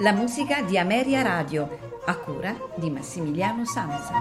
La musica di Ameria Radio, a cura di Massimiliano Sansa.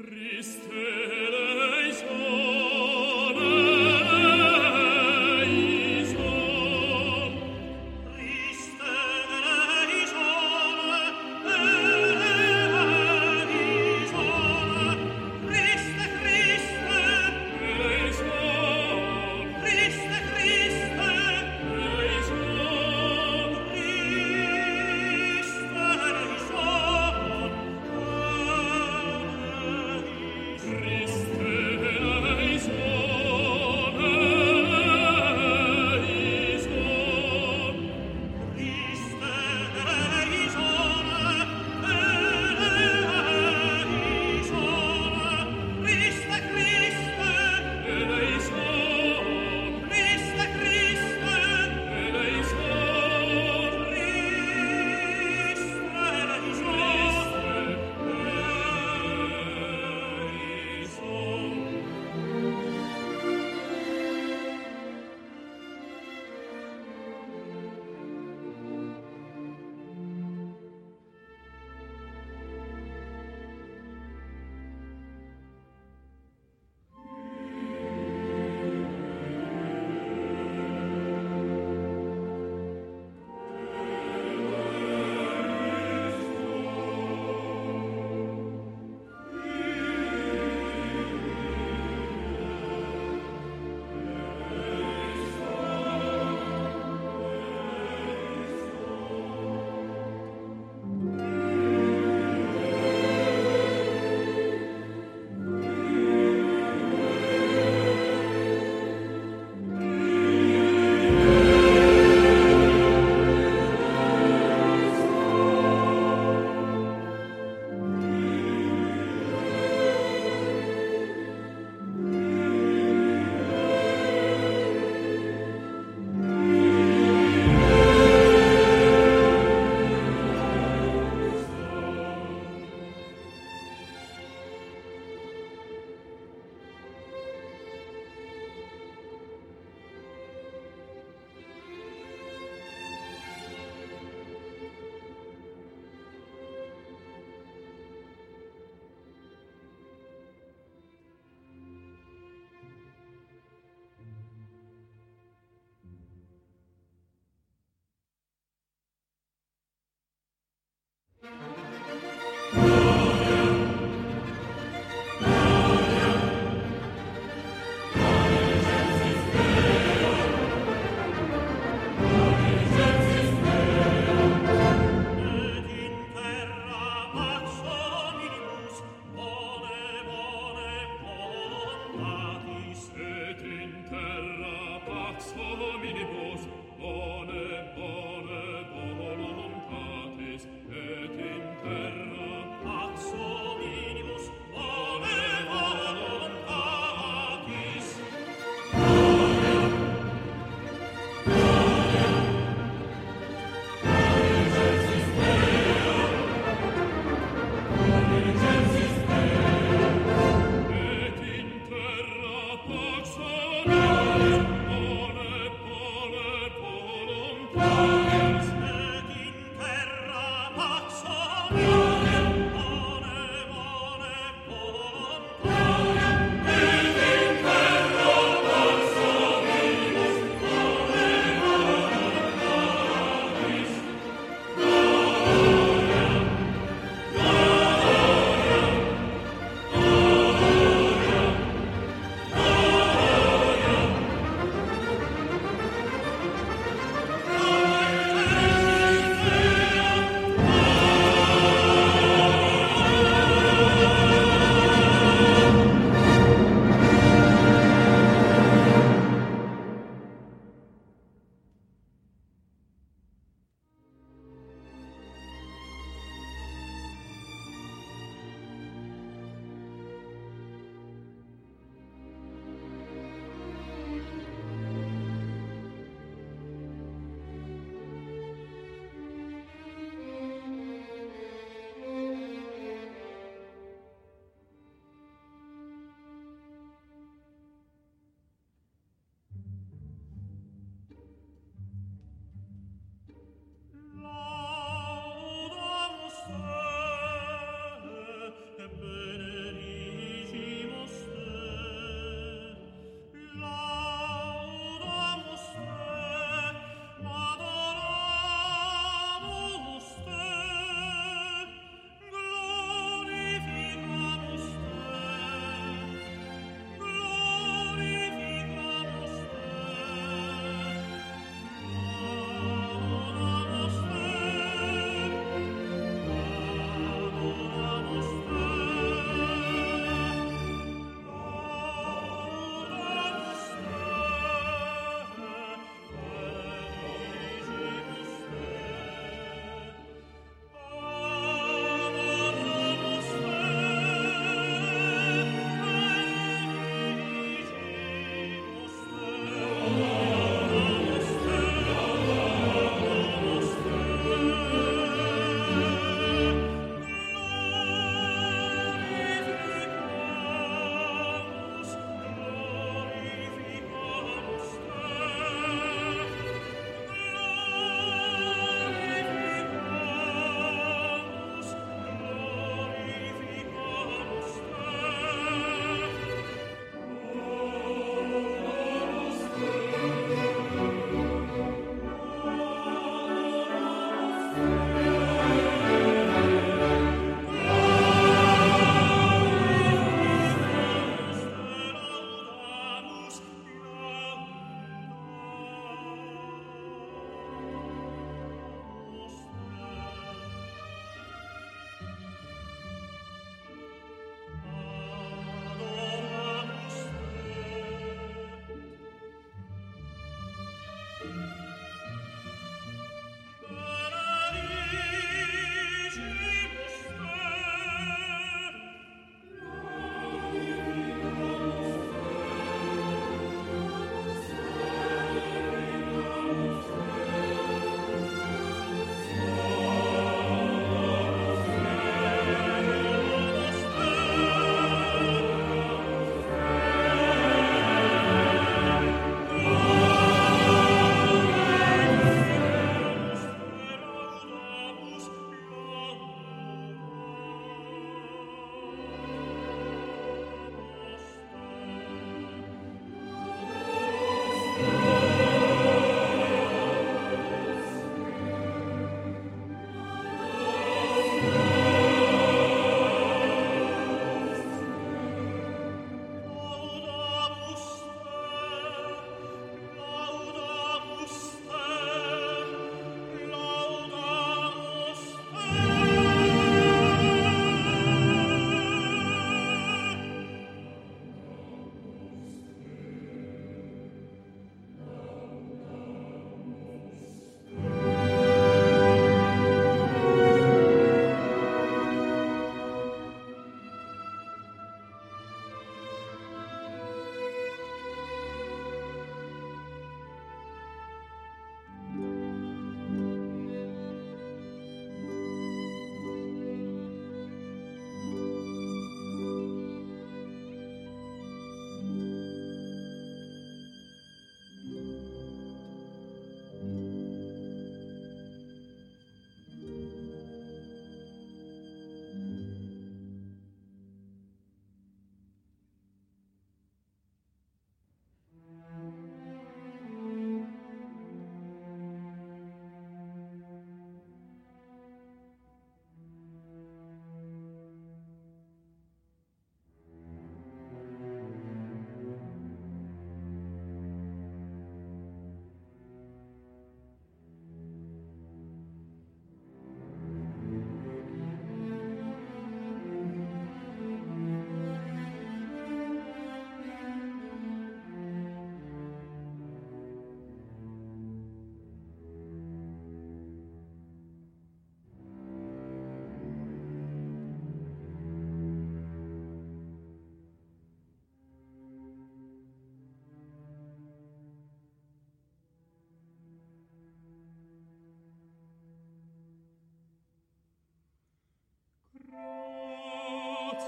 Christe.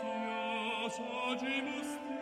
Gratias agimus te,